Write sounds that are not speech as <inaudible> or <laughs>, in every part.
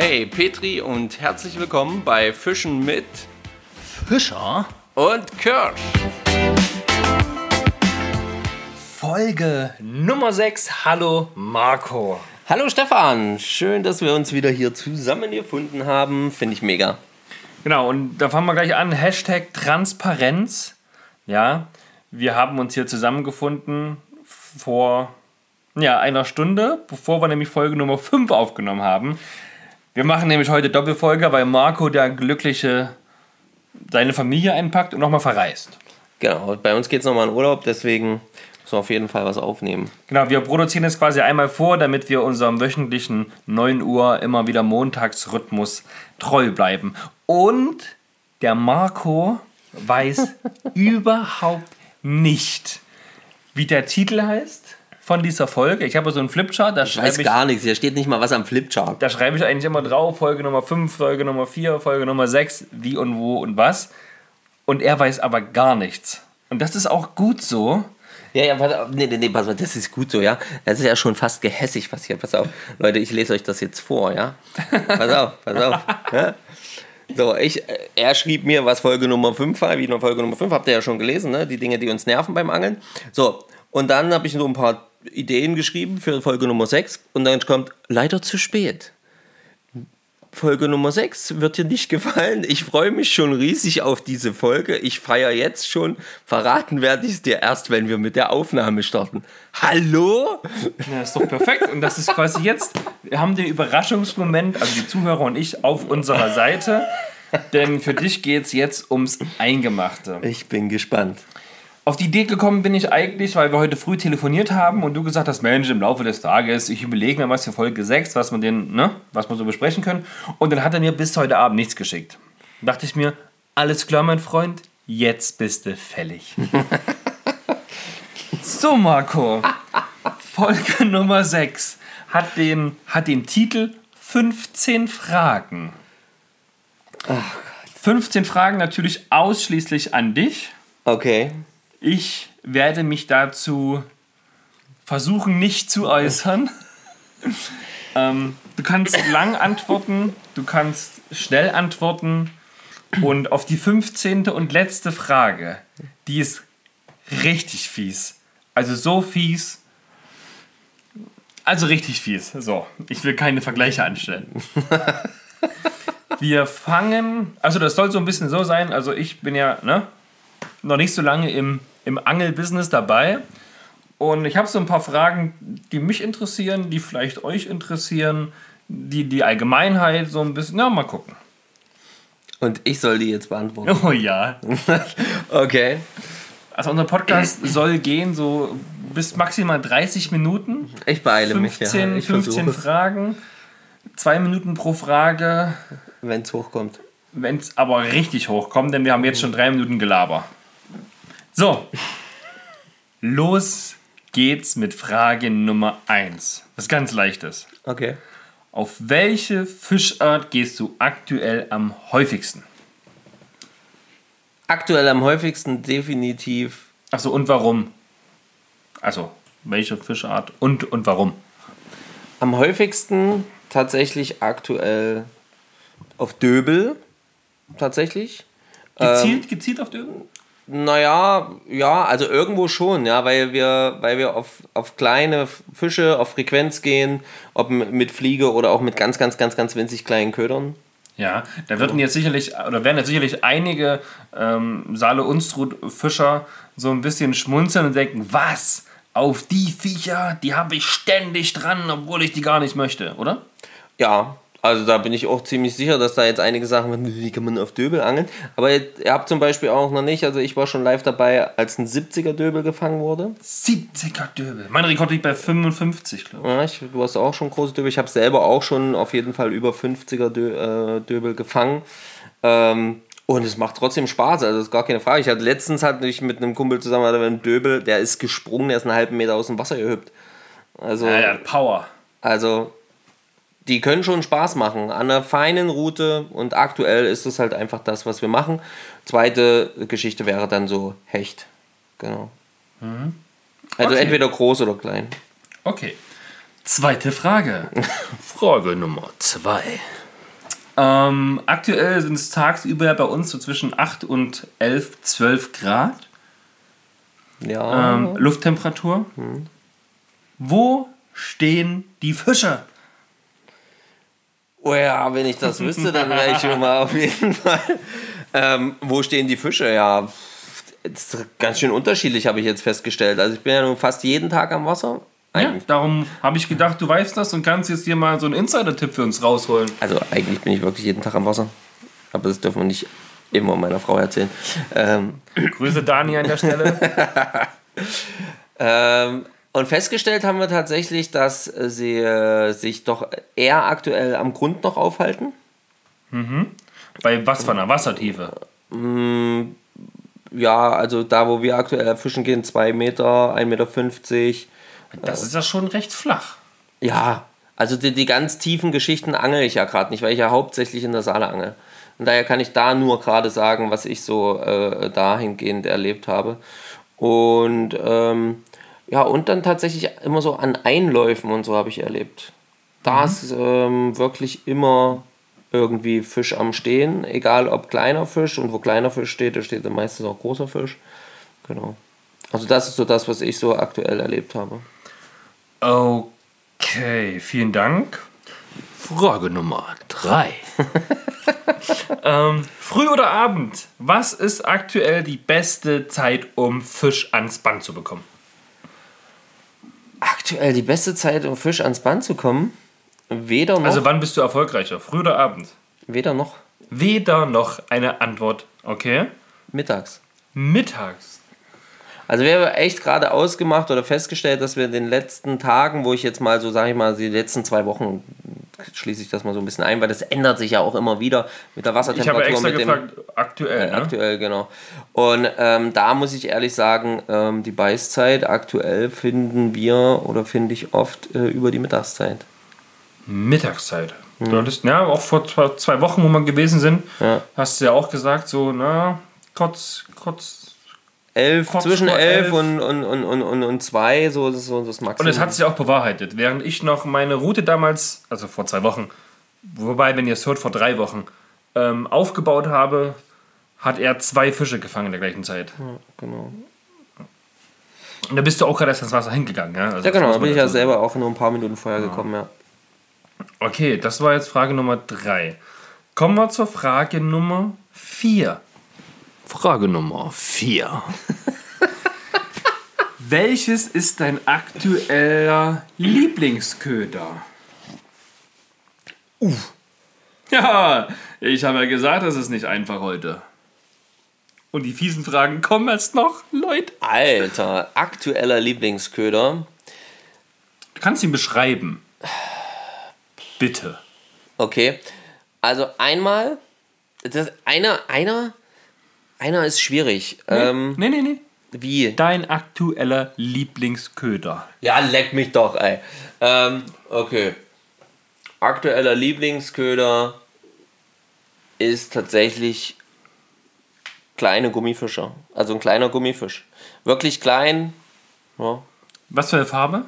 Hey Petri und herzlich willkommen bei Fischen mit Fischer? und Kirsch. Folge Nummer 6. Hallo Marco. Hallo Stefan, schön, dass wir uns wieder hier zusammengefunden haben. Finde ich mega. Genau, und da fangen wir gleich an. Hashtag Transparenz. Ja, wir haben uns hier zusammengefunden vor ja, einer Stunde, bevor wir nämlich Folge Nummer 5 aufgenommen haben. Wir machen nämlich heute Doppelfolge, weil Marco der Glückliche seine Familie einpackt und nochmal verreist. Genau, bei uns geht es nochmal in Urlaub, deswegen müssen wir auf jeden Fall was aufnehmen. Genau, wir produzieren es quasi einmal vor, damit wir unserem wöchentlichen 9 Uhr immer wieder Montagsrhythmus treu bleiben. Und der Marco weiß <laughs> überhaupt nicht, wie der Titel heißt von dieser Folge. Ich habe so einen Flipchart, da Ich weiß schreibe ich, gar nichts, hier steht nicht mal was am Flipchart. da schreibe ich eigentlich immer drauf, Folge Nummer 5, Folge Nummer 4, Folge Nummer 6, wie und wo und was. Und er weiß aber gar nichts. Und das ist auch gut so. Ja, ja, pass auf. Nee, nee, nee, pass auf, das ist gut so, ja. Das ist ja schon fast gehässig, was hier. Pass auf. Leute, ich lese euch das jetzt vor, ja. Pass auf, pass auf. Ja? So, ich, äh, er schrieb mir, was Folge Nummer 5 war, wie in Folge Nummer 5, habt ihr ja schon gelesen, ne? Die Dinge, die uns nerven beim Angeln. So, und dann habe ich so ein paar Ideen geschrieben für Folge Nummer 6 und dann kommt leider zu spät. Folge Nummer 6 wird dir nicht gefallen. Ich freue mich schon riesig auf diese Folge. Ich feiere jetzt schon. Verraten werde ich es dir erst, wenn wir mit der Aufnahme starten. Hallo? Ja, ist doch perfekt. Und das ist quasi jetzt, wir haben den Überraschungsmoment, also die Zuhörer und ich, auf unserer Seite. Denn für dich geht es jetzt ums Eingemachte. Ich bin gespannt. Auf die Idee gekommen bin ich eigentlich, weil wir heute früh telefoniert haben und du gesagt hast, Mensch, im Laufe des Tages, ich überlege mir was für Folge 6, was wir, den, ne, was wir so besprechen können. Und dann hat er mir bis heute Abend nichts geschickt. Da dachte ich mir, alles klar, mein Freund, jetzt bist du fällig. <laughs> so, Marco. Folge <laughs> Nummer 6 hat den, hat den Titel 15 Fragen. 15 Fragen natürlich ausschließlich an dich. Okay. Ich werde mich dazu versuchen, nicht zu äußern. <laughs> ähm, du kannst lang antworten, du kannst schnell antworten. Und auf die 15. und letzte Frage, die ist richtig fies. Also so fies. Also richtig fies. So, ich will keine Vergleiche anstellen. <laughs> Wir fangen, also das soll so ein bisschen so sein, also ich bin ja ne, noch nicht so lange im, im Angelbusiness dabei und ich habe so ein paar Fragen, die mich interessieren, die vielleicht euch interessieren, die die Allgemeinheit so ein bisschen, na mal gucken. Und ich soll die jetzt beantworten. Oh ja, <laughs> Okay. also unser Podcast <clears throat> soll gehen so bis maximal 30 Minuten, Ich beeile 15, mich. Ja. Ich 15 versuche Fragen, zwei Minuten pro Frage, wenn es hochkommt. wenn es aber richtig hochkommt, denn wir haben jetzt schon drei Minuten Gelaber. So, los geht's mit Frage Nummer 1. Was ganz leichtes. Okay. Auf welche Fischart gehst du aktuell am häufigsten? Aktuell am häufigsten definitiv Achso, und warum? Also, welche Fischart und, und warum? Am häufigsten tatsächlich aktuell auf Döbel. Tatsächlich. Gezielt, gezielt auf Döbel? Naja, ja, also irgendwo schon, ja, weil wir, weil wir auf, auf kleine Fische, auf Frequenz gehen, ob mit Fliege oder auch mit ganz, ganz, ganz, ganz winzig kleinen Ködern. Ja, da würden jetzt sicherlich, oder werden jetzt sicherlich einige ähm, Saale Unstrut Fischer so ein bisschen schmunzeln und denken, was? Auf die Viecher, die habe ich ständig dran, obwohl ich die gar nicht möchte, oder? Ja, also da bin ich auch ziemlich sicher, dass da jetzt einige Sachen, wie kann man auf Döbel angeln? Aber ihr habt zum Beispiel auch noch nicht, also ich war schon live dabei, als ein 70er Döbel gefangen wurde. 70er Döbel. Mein Rekord liegt bei 55, glaube ich. Ja, ich, du hast auch schon große Döbel. Ich habe selber auch schon auf jeden Fall über 50er Dö, äh, Döbel gefangen. Ähm, und es macht trotzdem Spaß, also das ist gar keine Frage. Ich hatte letztens hatte ich mit einem Kumpel zusammen hatte einen Döbel, der ist gesprungen, der ist einen halben Meter aus dem Wasser gehüpft. Also, Ja, ja, Power. also die können schon Spaß machen an einer feinen Route und aktuell ist es halt einfach das, was wir machen. Zweite Geschichte wäre dann so Hecht. Genau. Also Okay. entweder groß oder klein. Okay. Zweite Frage. <laughs> Frage Nummer zwei. Ähm, aktuell sind es tagsüber bei uns so zwischen 8 und 11, 12 Grad Ja. ähm, Lufttemperatur. Wo stehen die Fische? Oh ja, wenn ich das wüsste, dann wäre ich schon mal auf jeden Fall. Ähm, wo stehen die Fische? Ja, das ist ganz schön unterschiedlich, habe ich jetzt festgestellt. Also ich bin ja nun fast jeden Tag am Wasser. Ja, darum habe ich gedacht, du weißt das und kannst jetzt hier mal so einen Insider-Tipp für uns rausholen. Also eigentlich bin ich wirklich jeden Tag am Wasser. Aber das dürfen wir nicht immer meiner Frau erzählen. Ähm, Grüße Dani an der Stelle. <laughs> ähm, und festgestellt haben wir tatsächlich, dass sie äh, sich doch eher aktuell am Grund noch aufhalten. Bei was für einer Wassertiefe? Ja, also da, wo wir aktuell fischen gehen, 2 Meter, 1,50 Meter. Das ist ja schon recht flach. Ja, also die, die ganz tiefen Geschichten angel ich ja gerade nicht, weil ich ja hauptsächlich in der Saale angel. Und daher kann ich da nur gerade sagen, was ich so äh, dahingehend erlebt habe. Und ähm, ja, und dann tatsächlich immer so an Einläufen und so habe ich erlebt. Da ist ähm, wirklich immer irgendwie Fisch am Stehen, egal ob kleiner Fisch und wo kleiner Fisch steht, da steht dann meistens auch großer Fisch. Genau. Also das ist so das, was ich so aktuell erlebt habe. Okay, vielen Dank. Frage Nummer drei. <laughs> ähm, früh oder Abend? Was ist aktuell die beste Zeit, um Fisch ans Band zu bekommen? Aktuell die beste Zeit, um Fisch ans Band zu kommen? Weder noch. Also wann bist du erfolgreicher? Früh oder Abend? weder noch. Weder noch eine Antwort. Okay. Mittags. Mittags. Also wir haben echt gerade ausgemacht oder festgestellt, dass wir in den letzten Tagen, wo ich jetzt mal so, sage ich mal, die letzten zwei Wochen schließe ich das mal so ein bisschen ein, weil das ändert sich ja auch immer wieder mit der Ich Wassertemperatur. habe extra mit dem, gefragt, aktuell. Äh, Ne? Aktuell, genau. Und ähm, da muss ich ehrlich sagen, ähm, die Beißzeit aktuell finden wir oder finde ich oft äh, über die Mittagszeit. Mittagszeit. Du hattest, ja, auch vor zwei, zwei Wochen, wo wir gewesen sind, Ja. hast du ja auch gesagt, so, na, kurz, kurz. Elf, Kurz zwischen elf elf. und, und, und, und, und, und zwei, so so das Maximum. Und es hat sich auch bewahrheitet. Während ich noch meine Route damals, also vor zwei Wochen, wobei, wenn ihr es hört, vor drei Wochen, ähm, aufgebaut habe, hat er zwei Fische gefangen in der gleichen Zeit. genau. Und da bist du auch gerade erst ins Wasser hingegangen, ja? Also Ja, genau, da bin ich ja selber auch nur ein paar Minuten vorher gekommen, ja. Okay, das war jetzt Frage Nummer drei. Kommen wir zur Frage Nummer vier. Frage Nummer vier. <laughs> Welches ist dein aktueller Lieblingsköder? Uff. Ja, ich habe ja gesagt, das ist nicht einfach heute. Und die fiesen Fragen kommen erst noch, Leute. Alter, aktueller Lieblingsköder. Du kannst ihn beschreiben. Bitte. Okay. Also einmal, das, einer, einer, einer ist schwierig. Ähm, nee, nee, nee. wie? Dein aktueller Lieblingsköder. Ja, leck mich doch, ey. Ähm, okay. Aktueller Lieblingsköder ist tatsächlich kleine Gummifischer. Also ein kleiner Gummifisch. Wirklich klein. Ja, Was für eine Farbe?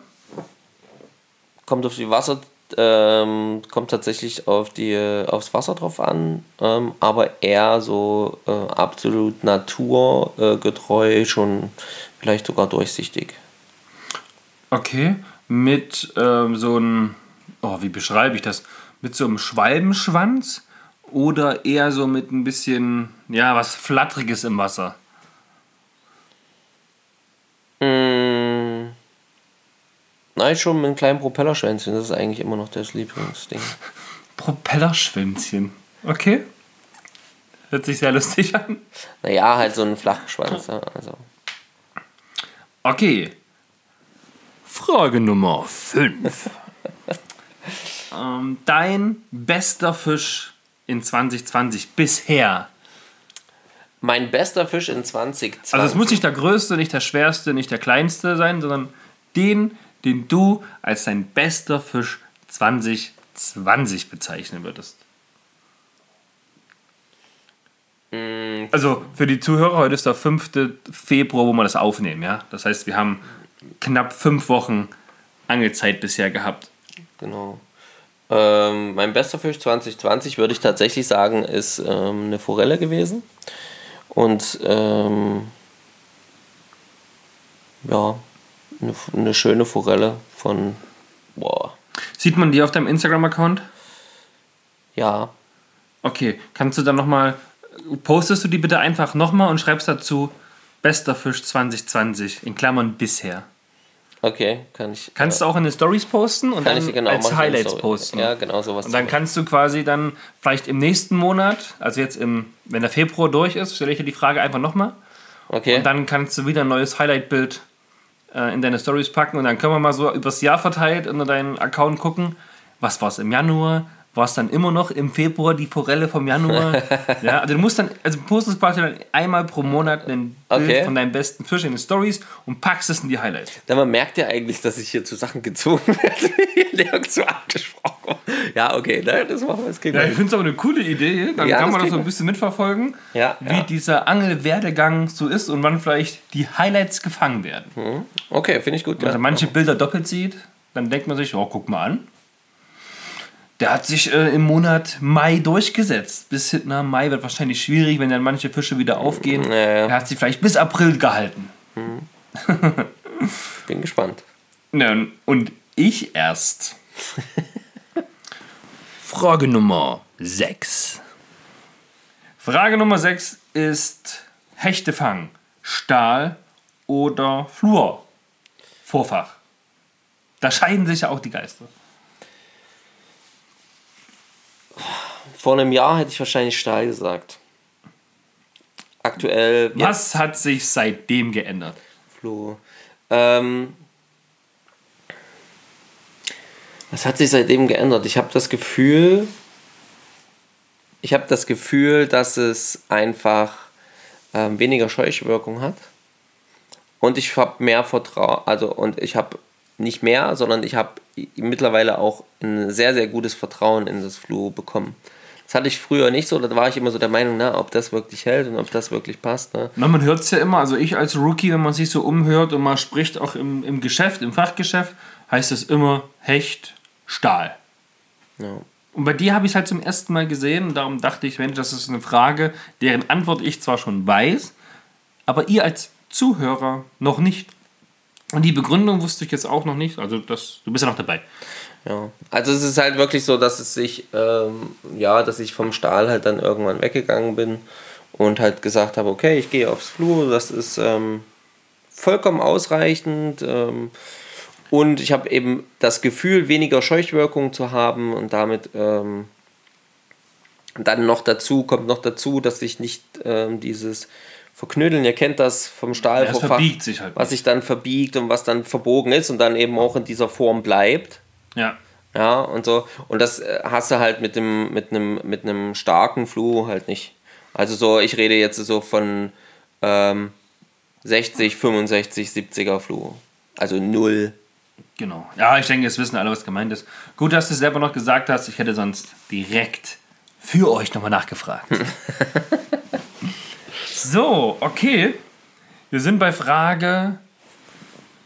kommt auf die Wasser, ähm, kommt tatsächlich auf die, äh, aufs Wasser drauf an, ähm, aber eher so äh, absolut naturgetreu, schon vielleicht sogar durchsichtig. Okay. Mit ähm, so einem, oh, wie beschreibe ich das? Mit so einem Schwalbenschwanz oder eher so mit ein bisschen, ja, was Flatteriges im Wasser? Schon mit einem kleinen Propellerschwänzchen, das ist eigentlich immer noch das Lieblingsding. <laughs> Propellerschwänzchen. Okay. Hört sich sehr lustig an. Naja, halt so ein Flachschwanz. Ja, also. Okay. Frage Nummer 5. <laughs> ähm, dein bester Fisch in 2020 bisher? Mein bester Fisch in 2020. Also es muss nicht der größte, nicht der schwerste, nicht der kleinste sein, sondern den, den du als dein bester Fisch 2020 bezeichnen würdest. Also für die Zuhörer, heute ist der 5. Februar, wo wir das aufnehmen, ja. Das heißt, wir haben knapp fünf Wochen Angelzeit bisher gehabt. Genau. Ähm, mein bester Fisch 2020 würde ich tatsächlich sagen, ist ähm, eine Forelle gewesen. Und ähm, ja, eine, eine schöne Forelle von, boah, Sieht man die auf deinem Instagram-Account? ja, Okay, kannst du dann nochmal, postest du die bitte einfach nochmal und schreibst dazu bester Fisch 2020 in Klammern bisher. okay, kann ich. Kannst du auch in den Stories posten und dann ich genau als Highlights posten. Ja, genau, sowas. Und dann kannst du quasi dann vielleicht im nächsten Monat, also jetzt im, wenn der Februar durch ist, stelle ich dir die Frage einfach nochmal. okay. Und dann kannst du wieder ein neues Highlight-Bild äh, in deine Stories packen und dann können wir mal so übers Jahr verteilt unter deinen Account gucken, was war es im Januar, war es dann immer noch im Februar die Forelle vom Januar. <laughs> ja, also du musst dann, also du postest quasi dann einmal pro Monat ein Bild Okay. von deinem besten Fisch in den Stories und packst es in die Highlights. Dann man merkt ja eigentlich, dass ich hier zu Sachen gezwungen werde, nirgendwo angesprochen. Ja, okay, ne, das machen wir jetzt Ja, ich finde es aber eine coole Idee. Dann Ja, kann das man das so ein bisschen mitverfolgen, Ja, wie ja. dieser Angelwerdegang so ist und wann vielleicht die Highlights gefangen werden. Okay, finde ich gut. Wenn man manche Bilder doppelt sieht, dann denkt man sich, oh, guck mal an. Der hat sich äh, im Monat Mai durchgesetzt. Bis hinten am Mai wird wahrscheinlich schwierig, wenn dann manche Fische wieder aufgehen. Ja, ja. Er hat sich vielleicht bis April gehalten. Bin gespannt. Ja, und ich erst. Frage Nummer 6. Frage Nummer 6 ist Hechtefang, Stahl oder Fluor? Vorfach. Da scheiden sich ja auch die Geister. Vor einem Jahr hätte ich wahrscheinlich Stahl gesagt. Aktuell. ja, Was hat sich seitdem geändert? Flo. Ähm, was hat sich seitdem geändert? Ich habe das Gefühl, ich habe das Gefühl, dass es einfach ähm, weniger Scheuchwirkung hat. Und ich habe mehr Vertrauen, also und ich habe nicht mehr, sondern ich habe mittlerweile auch ein sehr, sehr gutes Vertrauen in das Fluo bekommen. Das hatte ich früher nicht so, da war ich immer so der Meinung, na, ob das wirklich hält und ob das wirklich passt. Ne? Na, man hört es ja immer, also ich als Rookie, wenn man sich so umhört und man spricht auch im, im Geschäft, im Fachgeschäft, heißt es immer Hecht, Stahl. Ja. Und bei dir habe ich es halt zum ersten Mal gesehen und darum dachte ich, Mensch, das ist eine Frage, deren Antwort ich zwar schon weiß, aber ihr als Zuhörer noch nicht. Und die Begründung wusste ich jetzt auch noch nicht, also das, du bist ja noch dabei. Ja, also es ist halt wirklich so, dass es sich, ähm, ja, dass ich vom Stahl halt dann irgendwann weggegangen bin und halt gesagt habe, okay, ich gehe aufs Flur, das ist ähm, vollkommen ausreichend ähm, und ich habe eben das Gefühl, weniger Scheuchwirkung zu haben und damit ähm, dann noch dazu, kommt noch dazu, dass ich nicht ähm, dieses Verknödeln, ihr kennt das vom Stahl, Ja, halt was sich dann verbiegt und was dann verbogen ist und dann eben auch in dieser Form bleibt. Ja. Ja, und so. Und das äh, hast du halt mit dem, mit einem, mit einem starken Flu halt nicht. Also so, ich rede jetzt so von ähm, 60, 65, 70er Flu. Also null. Genau. Ja, ich denke, es wissen alle, was gemeint ist. Gut, dass du es selber noch gesagt hast. Ich hätte sonst direkt für euch nochmal nachgefragt. <laughs> so, okay. Wir sind bei Frage.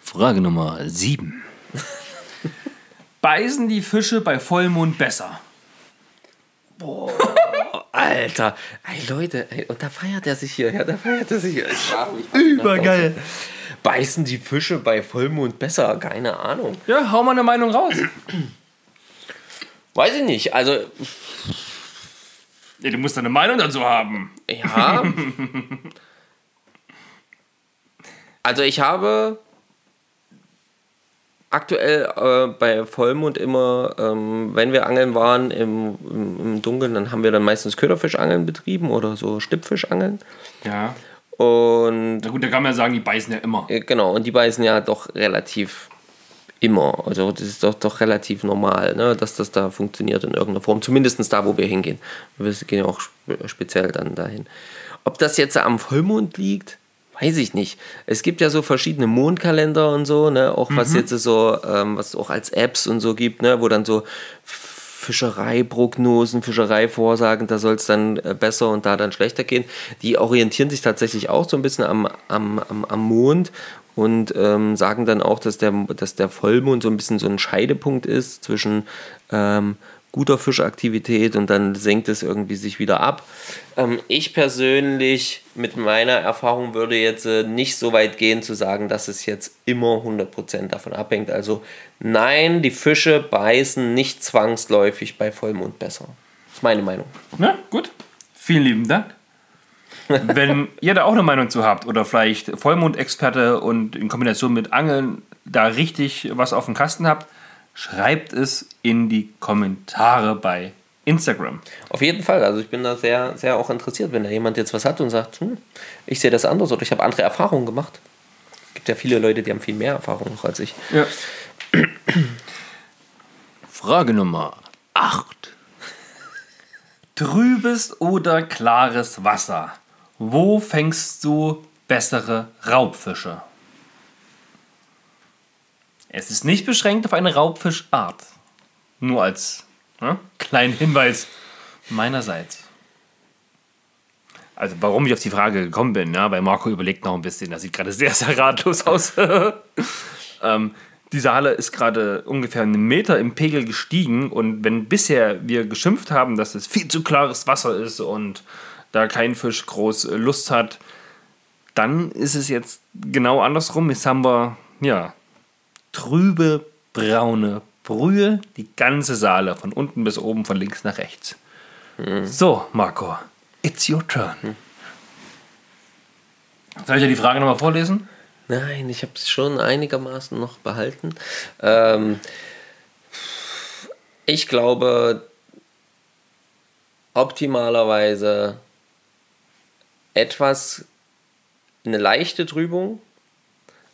Frage Nummer 7. <laughs> Beißen die Fische bei Vollmond besser? <laughs> Alter, ey Leute, ey, und da feiert er sich hier, ja, da feiert er sich hier. Übergeil. Beißen die Fische bei Vollmond besser? Keine Ahnung. Ja, hau mal eine Meinung raus. Weiß ich nicht. Also, Ja, du musst eine Meinung dazu haben. Ja. <laughs> also ich habe aktuell äh, bei Vollmond immer, ähm, wenn wir angeln waren im, im, im Dunkeln, dann haben wir dann meistens Köderfischangeln betrieben oder so Stippfischangeln. Ja. Und Na gut, da kann man ja sagen, die beißen ja immer. äh, genau, und die beißen ja doch relativ immer. Also das ist doch, doch relativ normal, ne, dass das da funktioniert in irgendeiner Form. Zumindest da, wo wir hingehen. Wir gehen ja auch spe- speziell dann dahin. Ob das jetzt am Vollmond liegt, weiß ich nicht. Es gibt ja so verschiedene Mondkalender und so, ne, auch was jetzt so, ähm, was es auch als Apps und so gibt, ne, wo dann so Fischereiprognosen, Fischereivorsagen, da soll es dann äh, besser und da dann schlechter gehen. Die orientieren sich tatsächlich auch so ein bisschen am, am, am, am Mond und ähm, sagen dann auch, dass der, dass der Vollmond so ein bisschen so ein Scheidepunkt ist zwischen ähm, guter Fischaktivität und dann senkt es irgendwie sich wieder ab. Ähm, ich persönlich mit meiner Erfahrung würde jetzt äh, nicht so weit gehen zu sagen, dass es jetzt immer 100% davon abhängt. Also nein, die Fische beißen nicht zwangsläufig bei Vollmond besser. Das ist meine Meinung. Na, gut. Vielen lieben Dank. <laughs> Wenn ihr da auch eine Meinung zu habt oder vielleicht Vollmondexperte und in Kombination mit Angeln da richtig was auf dem Kasten habt, schreibt es in die Kommentare bei Instagram. Auf jeden Fall. Also ich bin da sehr, sehr auch interessiert, wenn da jemand jetzt was hat und sagt, hm, ich sehe das anders oder ich habe andere Erfahrungen gemacht. Es gibt ja viele Leute, die haben viel mehr Erfahrung noch als ich. Ja. Frage Nummer 8. Trübes oder klares Wasser? Wo fängst du bessere Raubfische? Es ist nicht beschränkt auf eine Raubfischart. Nur als ne, kleinen Hinweis meinerseits. Also warum ich auf die Frage gekommen bin, ja, weil Marco überlegt noch ein bisschen, das sieht gerade sehr, sehr ratlos aus. <laughs> ähm, diese Halle ist gerade ungefähr einen Meter im Pegel gestiegen und wenn bisher wir geschimpft haben, dass es viel zu klares Wasser ist und da kein Fisch groß Lust hat, dann ist es jetzt genau andersrum. Jetzt haben wir, ja, trübe braune Brühe, die ganze Saale, von unten bis oben, von links nach rechts. Mhm. So, Marco, it's your turn. Mhm. Soll ich dir die Frage nochmal vorlesen? Nein, ich habe es schon einigermaßen noch behalten. Ähm, ich glaube, optimalerweise etwas eine leichte Trübung,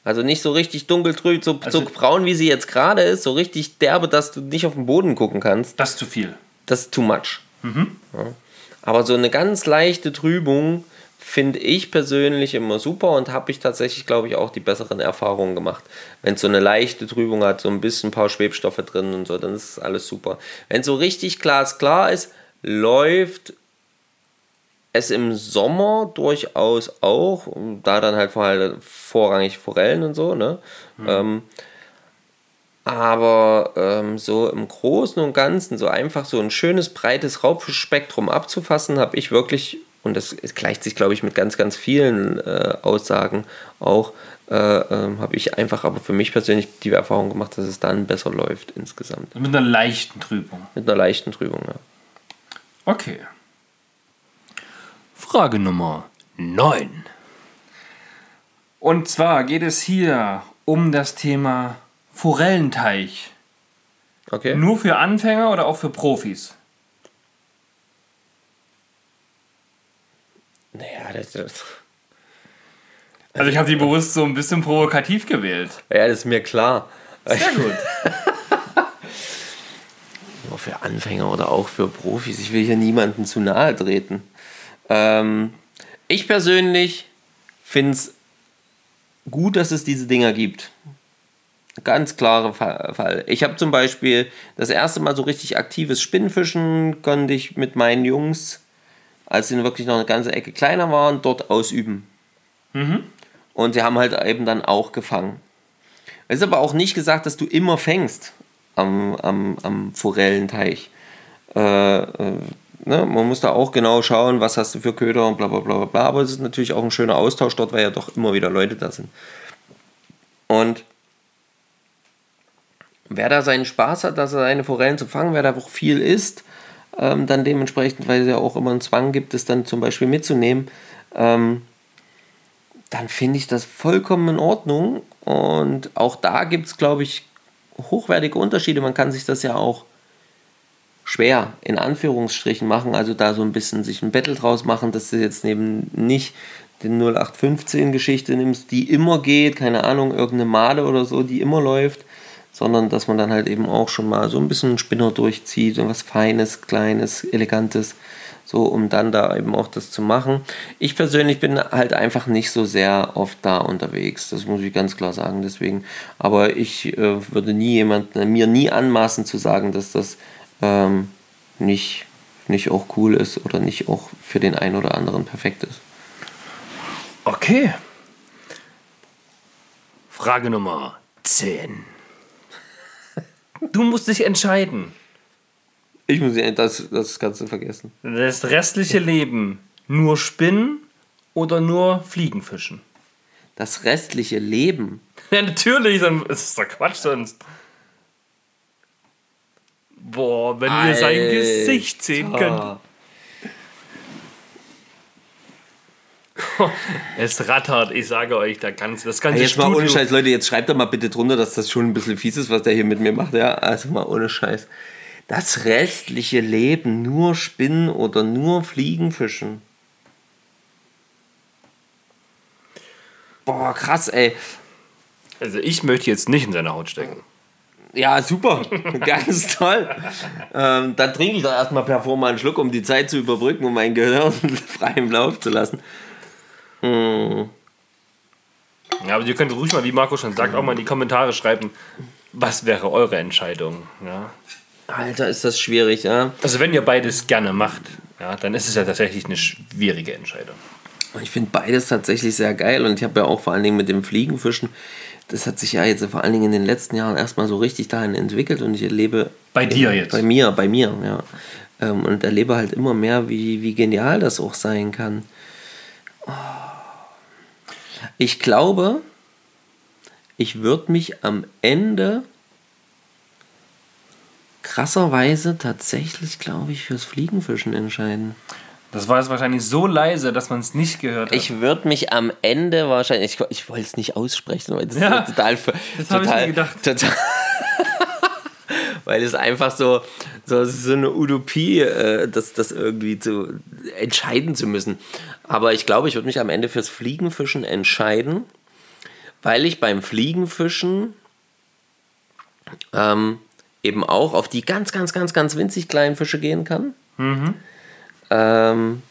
also nicht so richtig dunkeltrüb, so, also, so braun, wie sie jetzt gerade ist, so richtig derbe, dass du nicht auf den Boden gucken kannst. Das ist zu viel. Das ist too much. Mhm. Ja. Aber so eine ganz leichte Trübung finde ich persönlich immer super und habe ich tatsächlich, glaube ich, auch die besseren Erfahrungen gemacht. Wenn es so eine leichte Trübung hat, so ein bisschen ein paar Schwebstoffe drin und so, dann ist alles super. Wenn es so richtig glasklar ist, läuft es im Sommer durchaus auch, da dann halt vorrangig Forellen und so, ne? Mhm. Ähm, aber ähm, so im Großen und Ganzen, so einfach so ein schönes, breites Raubfischspektrum abzufassen, habe ich wirklich, und das gleicht sich, glaube ich, mit ganz, ganz vielen äh, Aussagen auch, äh, äh, habe ich einfach aber für mich persönlich die Erfahrung gemacht, dass es dann besser läuft insgesamt. Mit einer leichten Trübung. Mit einer leichten Trübung, ja. Okay. Frage Nummer 9. Und zwar geht es hier um das Thema Forellenteich. Okay. Nur für Anfänger oder auch für Profis? Naja, das ist. Also ich habe die bewusst so ein bisschen provokativ gewählt. Ja, das ist mir klar. Sehr gut. <laughs> Nur für Anfänger oder auch für Profis. Ich will hier niemanden zu nahe treten. Ähm, ich persönlich finde es gut, dass es diese Dinger gibt. Ganz klarer Fall. Ich habe zum Beispiel das erste Mal so richtig aktives Spinnfischen konnte ich mit meinen Jungs, als sie wirklich noch eine ganze Ecke kleiner waren, dort ausüben. Mhm. Und sie haben halt eben dann auch gefangen. Es ist aber auch nicht gesagt, dass du immer fängst am, am, am Forellenteich. Äh, äh ne, man muss da auch genau schauen, was hast du für Köder und bla bla bla bla. Aber es ist natürlich auch ein schöner Austausch dort, weil ja doch immer wieder Leute da sind. Und wer da seinen Spaß hat, dass er seine Forellen zu fangen, wer da auch viel isst, ähm, dann dementsprechend, weil es ja auch immer einen Zwang gibt, es dann zum Beispiel mitzunehmen, ähm, dann finde ich das vollkommen in Ordnung. Und auch da gibt es, glaube ich, hochwertige Unterschiede. Man kann sich das ja auch schwer in Anführungsstrichen machen, also da so ein bisschen sich ein Battle draus machen, dass du jetzt neben nicht den 0815 Geschichte nimmst, die immer geht, keine Ahnung, irgendeine Male oder so, die immer läuft, sondern dass man dann halt eben auch schon mal so ein bisschen einen Spinner durchzieht und was Feines, Kleines, Elegantes, so um dann da eben auch das zu machen. Ich persönlich bin halt einfach nicht so sehr oft da unterwegs, das muss ich ganz klar sagen, deswegen, aber ich äh, würde nie jemand, mir nie anmaßen zu sagen, dass das ähm, nicht, nicht auch cool ist oder nicht auch für den einen oder anderen perfekt ist. Okay. Frage Nummer 10. Du musst dich entscheiden. Ich muss das, das Ganze vergessen. Das restliche Leben nur Spinnen oder nur Fliegenfischen? Das restliche Leben. Ja, natürlich, dann ist es doch Quatsch sonst. Boah, wenn ihr sein Alter. Gesicht sehen könnt. <laughs> Es rattert, ich sage euch, da ganz, das ganze Jetzt mal Studio. ohne Scheiß, Leute, jetzt schreibt doch mal bitte drunter, dass das schon ein bisschen fies ist, was der hier mit mir macht. Ja, also mal ohne Scheiß. Das restliche Leben nur Spinnen oder nur Fliegenfischen. Boah, krass, ey. Also ich möchte jetzt nicht in seine Haut stecken. Ja, super. <laughs> Ganz toll. Ähm, dann trinke ich doch erstmal per Form mal einen Schluck, um die Zeit zu überbrücken, um mein Gehirn <laughs> frei im Lauf zu lassen. Ja, aber ihr könnt ruhig mal, wie Marco schon sagt, auch mal in die Kommentare schreiben, was wäre eure Entscheidung. Ja? Alter, ist das schwierig, ja. Also wenn ihr beides gerne macht, ja, dann ist es ja tatsächlich eine schwierige Entscheidung. Ich finde beides tatsächlich sehr geil und ich habe ja auch vor allen Dingen mit dem Fliegenfischen, das hat sich ja jetzt vor allen Dingen in den letzten Jahren erstmal so richtig dahin entwickelt und ich erlebe. Bei dir jetzt? Bei mir, bei mir, ja. Ähm, Und erlebe halt immer mehr, wie, wie genial das auch sein kann. Oh. Ich glaube, ich würde mich am Ende krasserweise tatsächlich, glaube ich, fürs Fliegenfischen entscheiden. Das war jetzt wahrscheinlich so leise, dass man es nicht gehört hat. Ich würde mich am Ende wahrscheinlich, ich, ich wollte es nicht aussprechen, weil das Ja, ist total, das hab ich total, mir gedacht. total <laughs> weil es einfach so, so, so eine Utopie, äh, das, das irgendwie zu entscheiden zu müssen. Aber ich glaube, ich würde mich am Ende fürs Fliegenfischen entscheiden, weil ich beim Fliegenfischen ähm, eben auch auf die ganz, ganz, ganz, ganz winzig kleinen Fische gehen kann ähm,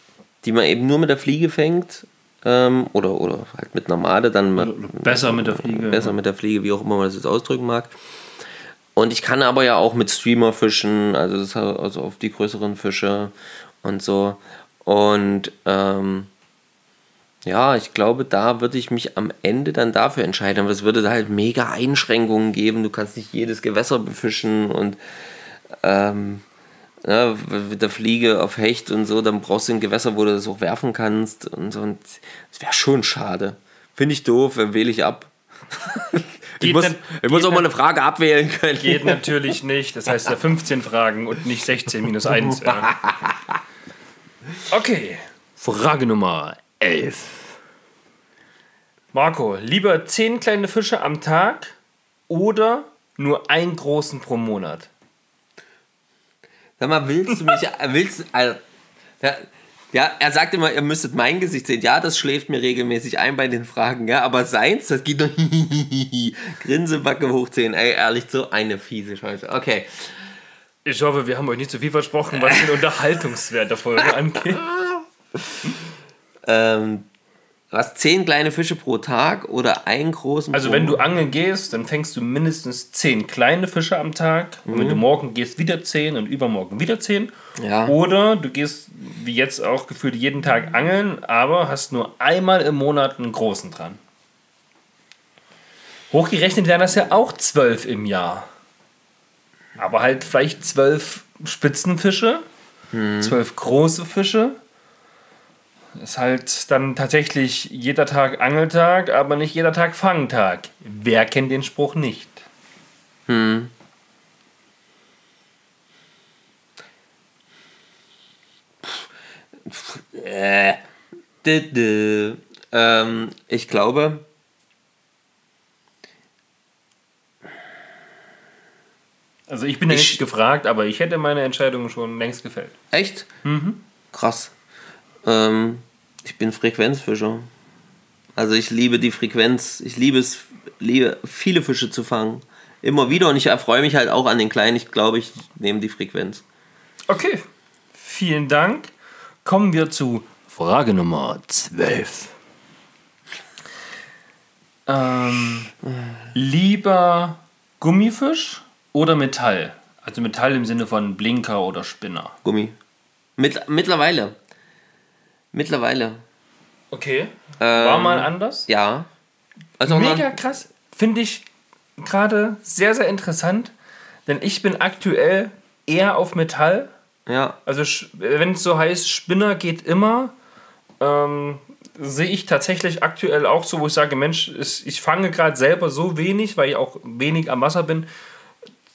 die man eben nur mit der Fliege fängt ähm, oder, oder halt mit einer Made dann mal, Besser mit der Fliege. besser mit der Fliege, wie auch immer man das jetzt ausdrücken mag. Und ich kann aber ja auch mit Streamer fischen, also, das, also auf die größeren Fische und so. Und ähm, ja, ich glaube, da würde ich mich am Ende dann dafür entscheiden. Aber es würde da halt mega Einschränkungen geben. Du kannst nicht jedes Gewässer befischen und ähm, ja, mit der Fliege auf Hecht und so, dann brauchst du ein Gewässer, wo du das auch werfen kannst und so. Und das wäre schon schade. Finde ich doof, dann wähle ich ab. <laughs> ich muss, ich muss auch mal eine Frage abwählen können. Geht <laughs> natürlich nicht. Das heißt ja 15 Fragen und nicht 16 minus 1. Ja. Okay. Frage Nummer 11. Marco, lieber 10 kleine Fische am Tag oder nur einen großen pro Monat? Sag mal, willst du mich, willst, also, ja, ja, er sagt immer, ihr müsstet mein Gesicht sehen. Ja, das schläft mir regelmäßig ein bei den Fragen, ja, aber seins, das geht nur <laughs> Grinsebacke hochziehen. Ey, ehrlich, so eine fiese Scheiße. Okay. Ich hoffe, wir haben euch nicht zu viel versprochen, was den <laughs> Unterhaltungswert der Folge angeht. Ähm, was, zehn kleine Fische pro Tag oder einen großen Also pro wenn du angeln gehst, dann fängst du mindestens 10 kleine Fische am Tag. Und wenn du morgen gehst, wieder 10 und übermorgen wieder 10. Ja. Oder du gehst, wie jetzt auch gefühlt, jeden Tag angeln, aber hast nur einmal im Monat einen großen dran. Hochgerechnet wären das ja auch 12 im Jahr. Aber halt vielleicht 12 Spitzenfische, 12 große Fische. Ist halt dann tatsächlich jeder Tag Angeltag, aber nicht jeder Tag Fangtag. Wer kennt den Spruch nicht? Äh, dü, dü. Ähm, ich glaube, Also ich bin ja Ich- nicht gefragt, aber ich hätte meine Entscheidung schon längst gefällt. echt? Krass. Ähm, ich bin Frequenzfischer. Also ich liebe die Frequenz. Ich liebe es, liebe viele Fische zu fangen. Immer wieder und ich erfreue mich halt auch an den Kleinen. Ich glaube, ich nehme die Frequenz. Okay, vielen Dank. Kommen wir zu Frage Nummer 12. Ähm, lieber Gummifisch oder Metall? Also Metall im Sinne von Blinker oder Spinner. Gummi. Mit, mittlerweile. Mittlerweile. Okay. War mal anders? Ja. Also Mega krass. finde ich gerade sehr, sehr interessant, denn ich bin aktuell eher auf Metall. Ja. Also wenn es so heißt, Spinner geht immer, ähm, sehe ich tatsächlich aktuell auch so, wo ich sage, Mensch, ich fange gerade selber so wenig, weil ich auch wenig am Wasser bin,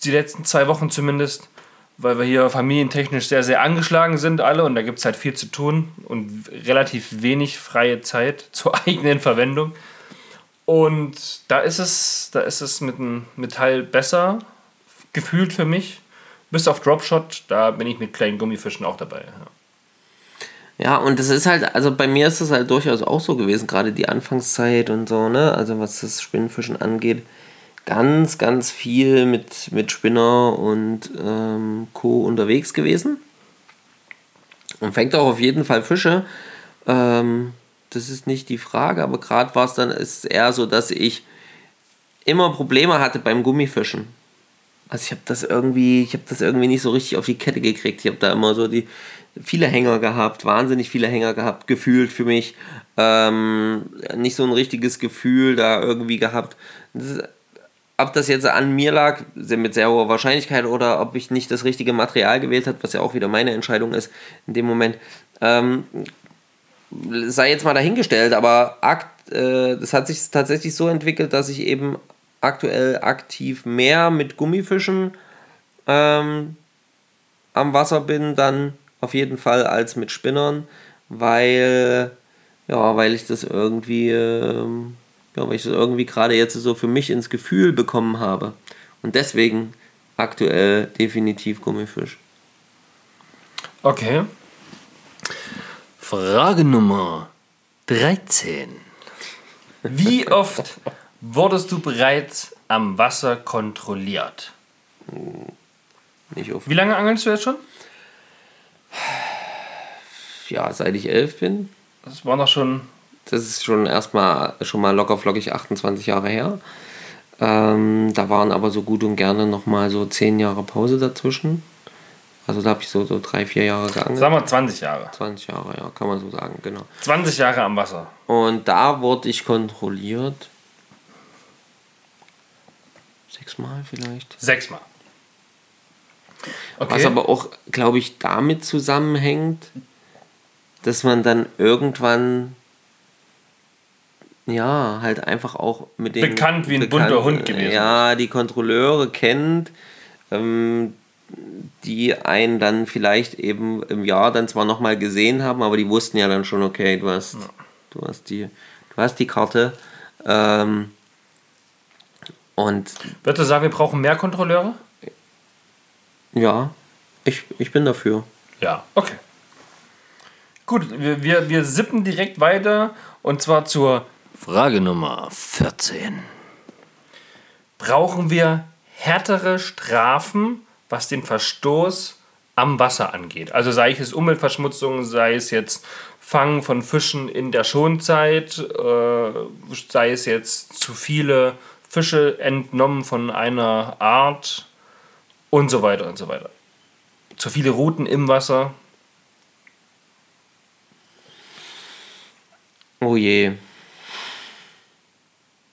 die letzten zwei Wochen zumindest, weil wir hier familientechnisch sehr, sehr angeschlagen sind alle und da gibt es halt viel zu tun und relativ wenig freie Zeit <laughs> zur eigenen Verwendung. Und da ist es, da ist es mit dem Metall besser gefühlt für mich. Bis auf Dropshot, da bin ich mit kleinen Gummifischen auch dabei. Ja. ja, und das ist halt, also bei mir ist es halt durchaus auch so gewesen, gerade die Anfangszeit und so, ne? Also was das Spinnenfischen angeht ganz, ganz viel mit, mit Spinner und ähm, Co. unterwegs gewesen. Und fängt auch auf jeden Fall Fische. Ähm, das ist nicht die Frage, aber gerade war es dann ist eher so, dass ich immer Probleme hatte beim Gummifischen. Also ich habe das irgendwie, ich habe das irgendwie nicht so richtig auf die Kette gekriegt. Ich habe da immer so die viele Hänger gehabt, wahnsinnig viele Hänger gehabt, gefühlt für mich. Ähm, nicht so ein richtiges Gefühl da irgendwie gehabt. Das ob das jetzt an mir lag, mit sehr hoher Wahrscheinlichkeit, oder ob ich nicht das richtige Material gewählt habe, was ja auch wieder meine Entscheidung ist in dem Moment, ähm, sei jetzt mal dahingestellt, aber akt, äh, das hat sich tatsächlich so entwickelt, dass ich eben aktuell aktiv mehr mit Gummifischen ähm, am Wasser bin, dann auf jeden Fall als mit Spinnern, weil, ja, weil ich das irgendwie. Ähm, ja, weil ich das irgendwie gerade jetzt so für mich ins Gefühl bekommen habe. Und deswegen aktuell definitiv Gummifisch. Okay. Frage Nummer 13. Wie <laughs> oft wurdest du bereits am Wasser kontrolliert? Nicht oft. Wie lange angelst du jetzt schon? Ja, seit ich elf bin. Das war doch schon das ist schon erstmal schon mal locker flockig 28 Jahre her. Ähm, da waren aber so gut und gerne nochmal so 10 Jahre Pause dazwischen. Also da habe ich so, so drei, vier Jahre geangelt. Sagen wir 20 Jahre. 20 Jahre, ja, kann man so sagen, genau. 20 Jahre am Wasser. Und da wurde ich kontrolliert. Sechsmal vielleicht. Sechsmal. Okay. Was aber auch, glaube ich, damit zusammenhängt, dass man dann irgendwann ja, halt einfach auch mit den. Bekannt wie ein bekannt, bunter Hund gewesen. Ja, die Kontrolleure kennt, ähm, die einen dann vielleicht eben im Jahr dann zwar nochmal gesehen haben, aber die wussten ja dann schon, okay, du hast, ja. du hast, die, du hast die Karte. Ähm, und. Würdest du sagen, wir brauchen mehr Kontrolleure? Ja, ich, ich bin dafür. Ja, okay. Gut, wir, wir, wir sippen direkt weiter und zwar zur Frage Nummer 14. Brauchen wir härtere Strafen, was den Verstoß am Wasser angeht? Also sei es Umweltverschmutzung, sei es jetzt Fangen von Fischen in der Schonzeit, äh, sei es jetzt zu viele Fische entnommen von einer Art und so weiter und so weiter. Zu viele Routen im Wasser. Oh je.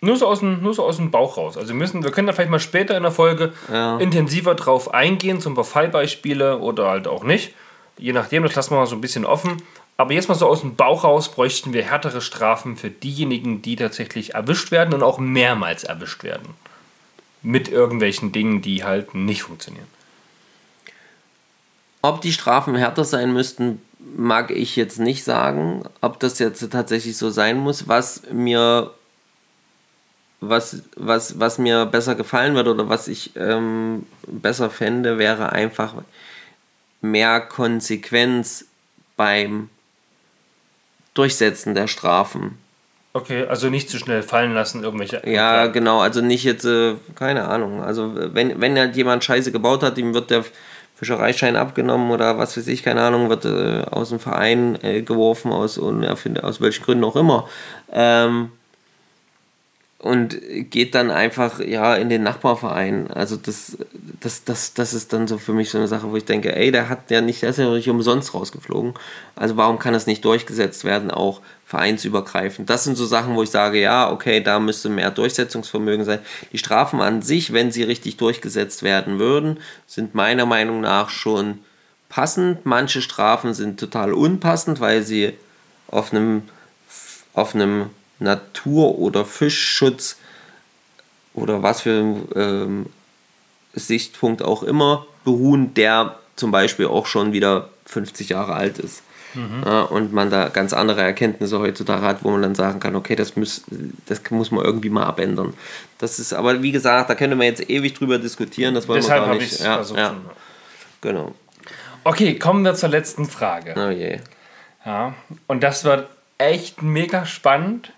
Nur so, aus dem, nur so aus dem Bauch raus. Also wir, müssen, wir können da vielleicht mal später in der Folge ja. intensiver drauf eingehen, ein paar Fallbeispiele oder halt auch nicht. Je nachdem, das lassen wir mal so ein bisschen offen. Aber jetzt mal so aus dem Bauch raus bräuchten wir härtere Strafen für diejenigen, die tatsächlich erwischt werden und auch mehrmals erwischt werden. Mit irgendwelchen Dingen, die halt nicht funktionieren. Ob die Strafen härter sein müssten, mag ich jetzt nicht sagen. Ob das jetzt tatsächlich so sein muss. Was mir was, was, was mir besser gefallen würde oder was ich ähm, besser fände, wäre einfach mehr Konsequenz beim Durchsetzen der Strafen. Okay, also nicht zu schnell fallen lassen, irgendwelche. Ja, okay. genau, also nicht jetzt, äh, keine Ahnung. Also, wenn, wenn halt jemand Scheiße gebaut hat, ihm wird der Fischereischein abgenommen oder was weiß ich, keine Ahnung, wird äh, aus dem Verein äh, geworfen, aus, aus welchen Gründen auch immer. Ähm, und geht dann einfach ja in den Nachbarverein. Also das, das, das, das ist dann so für mich so eine Sache, wo ich denke, ey, der hat ja nicht, der ist ja nicht umsonst rausgeflogen. Also warum kann das nicht durchgesetzt werden, auch vereinsübergreifend? Das sind so Sachen, wo ich sage, ja, okay, da müsste mehr Durchsetzungsvermögen sein. Die Strafen an sich, wenn sie richtig durchgesetzt werden würden, sind meiner Meinung nach schon passend. Manche Strafen sind total unpassend, weil sie auf einem, auf einem Natur- oder Fischschutz oder was für ähm, Sichtpunkt auch immer beruhen, der zum Beispiel auch schon wieder 50 Jahre alt ist. Mhm. Ja, und man da ganz andere Erkenntnisse heutzutage hat, wo man dann sagen kann, okay, das muss, das muss man irgendwie mal abändern. Das ist, aber wie gesagt, da könnte man jetzt ewig drüber diskutieren, das wollen Deshalb wir gar nicht. Ja, ja. Genau. Okay, kommen wir zur letzten Frage. Oh je. Ja, und das wird echt mega spannend.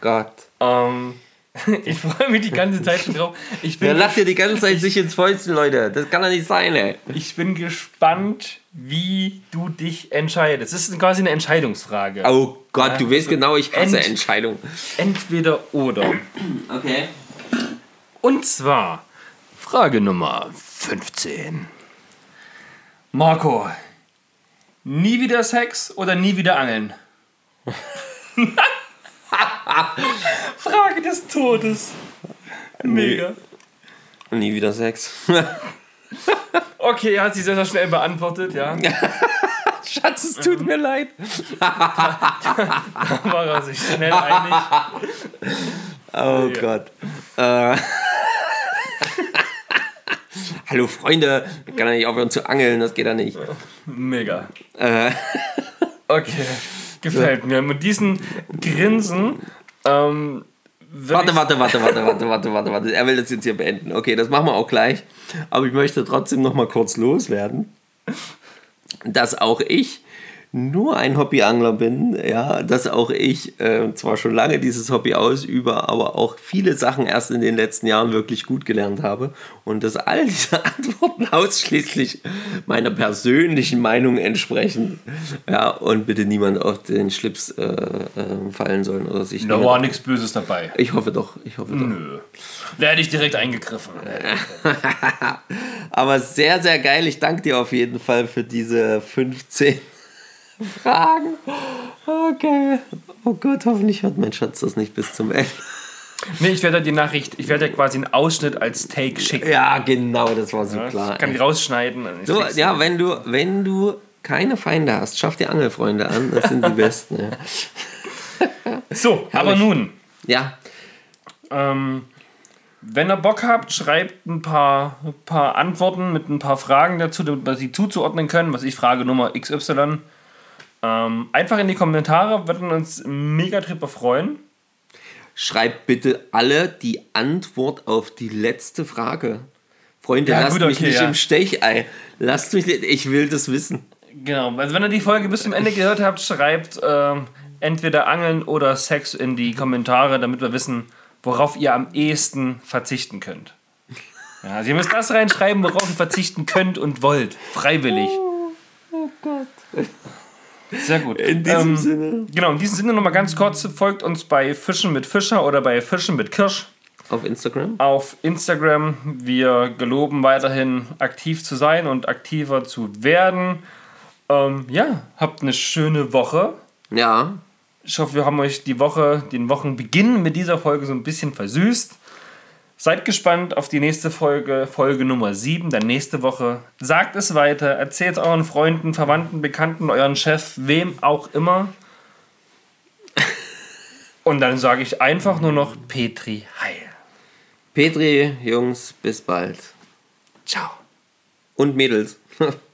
Gott. Ähm, <laughs> ich freue mich die ganze Zeit schon <laughs> drauf. Ich bin Der lacht ja die ganze Zeit <laughs> sich ins Fäustchen, Leute. Das kann doch nicht sein, ey. Ich bin gespannt, wie du dich entscheidest. Das ist quasi eine Entscheidungsfrage. Oh Gott, ja, du weißt genau, ich hasse Ent Entscheidungen. Entweder oder. <clears throat> Okay. Und zwar Frage Nummer 15. Marco, nie wieder Sex oder nie wieder Angeln? <laughs> Frage des Todes. Mega. Nie, nie wieder Sex. <laughs> okay, er hat sie sehr, sehr schnell beantwortet, ja. <laughs> Schatz, es tut mir leid. da war er sich schnell einig. Oh ja. Gott. Äh. Hallo Freunde, ich kann ja nicht aufhören zu angeln, das geht ja nicht. Mega. Äh. Okay, gefällt mir. Mit diesen Grinsen ähm, warte, warte, warte, warte, warte, warte, warte, warte. Er will das jetzt hier beenden. Okay, das machen wir auch gleich. Aber ich möchte trotzdem noch mal kurz loswerden, dass auch ich nur ein Hobbyangler bin, ja, dass auch ich äh, zwar schon lange dieses Hobby ausübe, aber auch viele Sachen erst in den letzten Jahren wirklich gut gelernt habe und dass all diese <laughs> Antworten ausschließlich meiner persönlichen Meinung entsprechen. Ja, und bitte niemand auf den Schlips äh, äh, fallen sollen oder sich. Da war nichts Böses dabei. Ich hoffe doch, ich hoffe doch. Nö. Da hätte ich direkt eingegriffen. <laughs> aber sehr, sehr geil. Ich danke dir auf jeden Fall für diese 15 Fragen. Okay. Oh Gott, hoffentlich hört mein Schatz das nicht bis zum Ende. Nee, ich werde die Nachricht, ich werde quasi einen Ausschnitt als Take schicken. Ja, genau, das war so ja, klar. Ich kann die rausschneiden. So, ja, wenn du, wenn du keine Feinde hast, schaff dir Angelfreunde an, das sind die besten. Ja. So, aber nun. Ja. Ähm, wenn ihr Bock habt, schreibt ein paar, ein paar Antworten mit ein paar Fragen dazu, damit wir sie zuzuordnen können. Was ich frage Nummer XY ähm, einfach in die Kommentare, würden uns mega drüber freuen. Schreibt bitte alle die Antwort auf die letzte Frage. Freunde, ja, lasst gut, okay, mich nicht ja. im Stech ein. Lasst mich nicht, ich will das wissen. Genau, also wenn ihr die Folge bis zum Ende gehört habt, schreibt ähm, entweder Angeln oder Sex in die Kommentare, damit wir wissen, worauf ihr am ehesten verzichten könnt. Ja, also ihr müsst das reinschreiben, worauf ihr verzichten könnt und wollt. Freiwillig. Oh, oh Gott. Sehr gut. In diesem ähm, Sinne. Genau, in diesem Sinne nochmal ganz kurz: folgt uns bei Fischen mit Fischer oder bei Fischen mit Kirsch. Auf Instagram? Auf Instagram. Wir geloben weiterhin aktiv zu sein und aktiver zu werden. Ähm, ja, habt eine schöne Woche. Ja. Ich hoffe, wir haben euch die Woche, den Wochenbeginn mit dieser Folge so ein bisschen versüßt. Seid gespannt auf die nächste Folge, Folge Nummer 7, dann nächste Woche. Sagt es weiter, erzählt es euren Freunden, Verwandten, Bekannten, euren Chef, wem auch immer. Und dann sage ich einfach nur noch Petri Heil. Petri, Jungs, bis bald. Ciao. Und Mädels. <laughs>